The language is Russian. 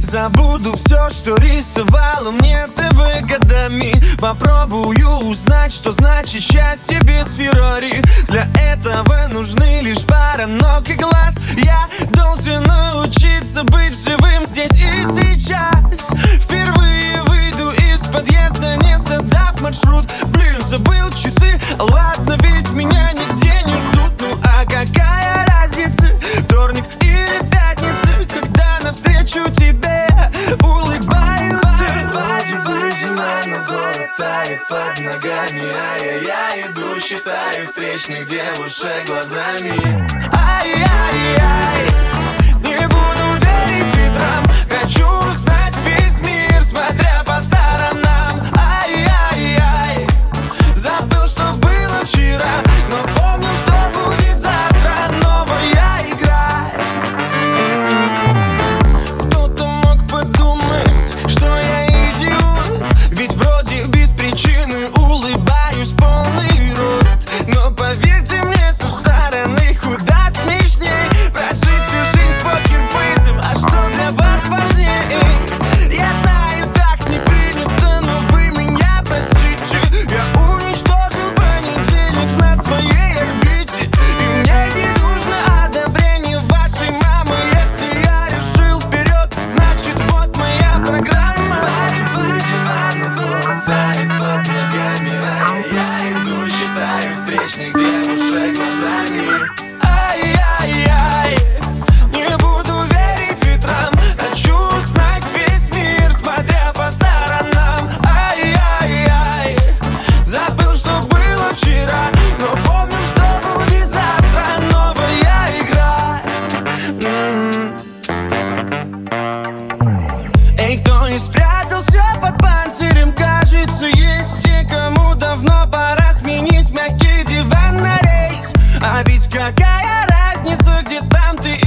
забуду все, что рисовало мне ТВ годами Попробую узнать, что значит счастье без Феррари. Для этого нужны лишь пара ног и глаз. Я должен научиться быть живым здесь и сейчас. Впервые выйду из подъезда, не создав маршрут. Блин, забыл часы, тает под ногами А я, я иду, считаю встречных девушек глазами. Ай-яй-яй, Я иду, считаю встречных девушек глаза. лестницу, где там ты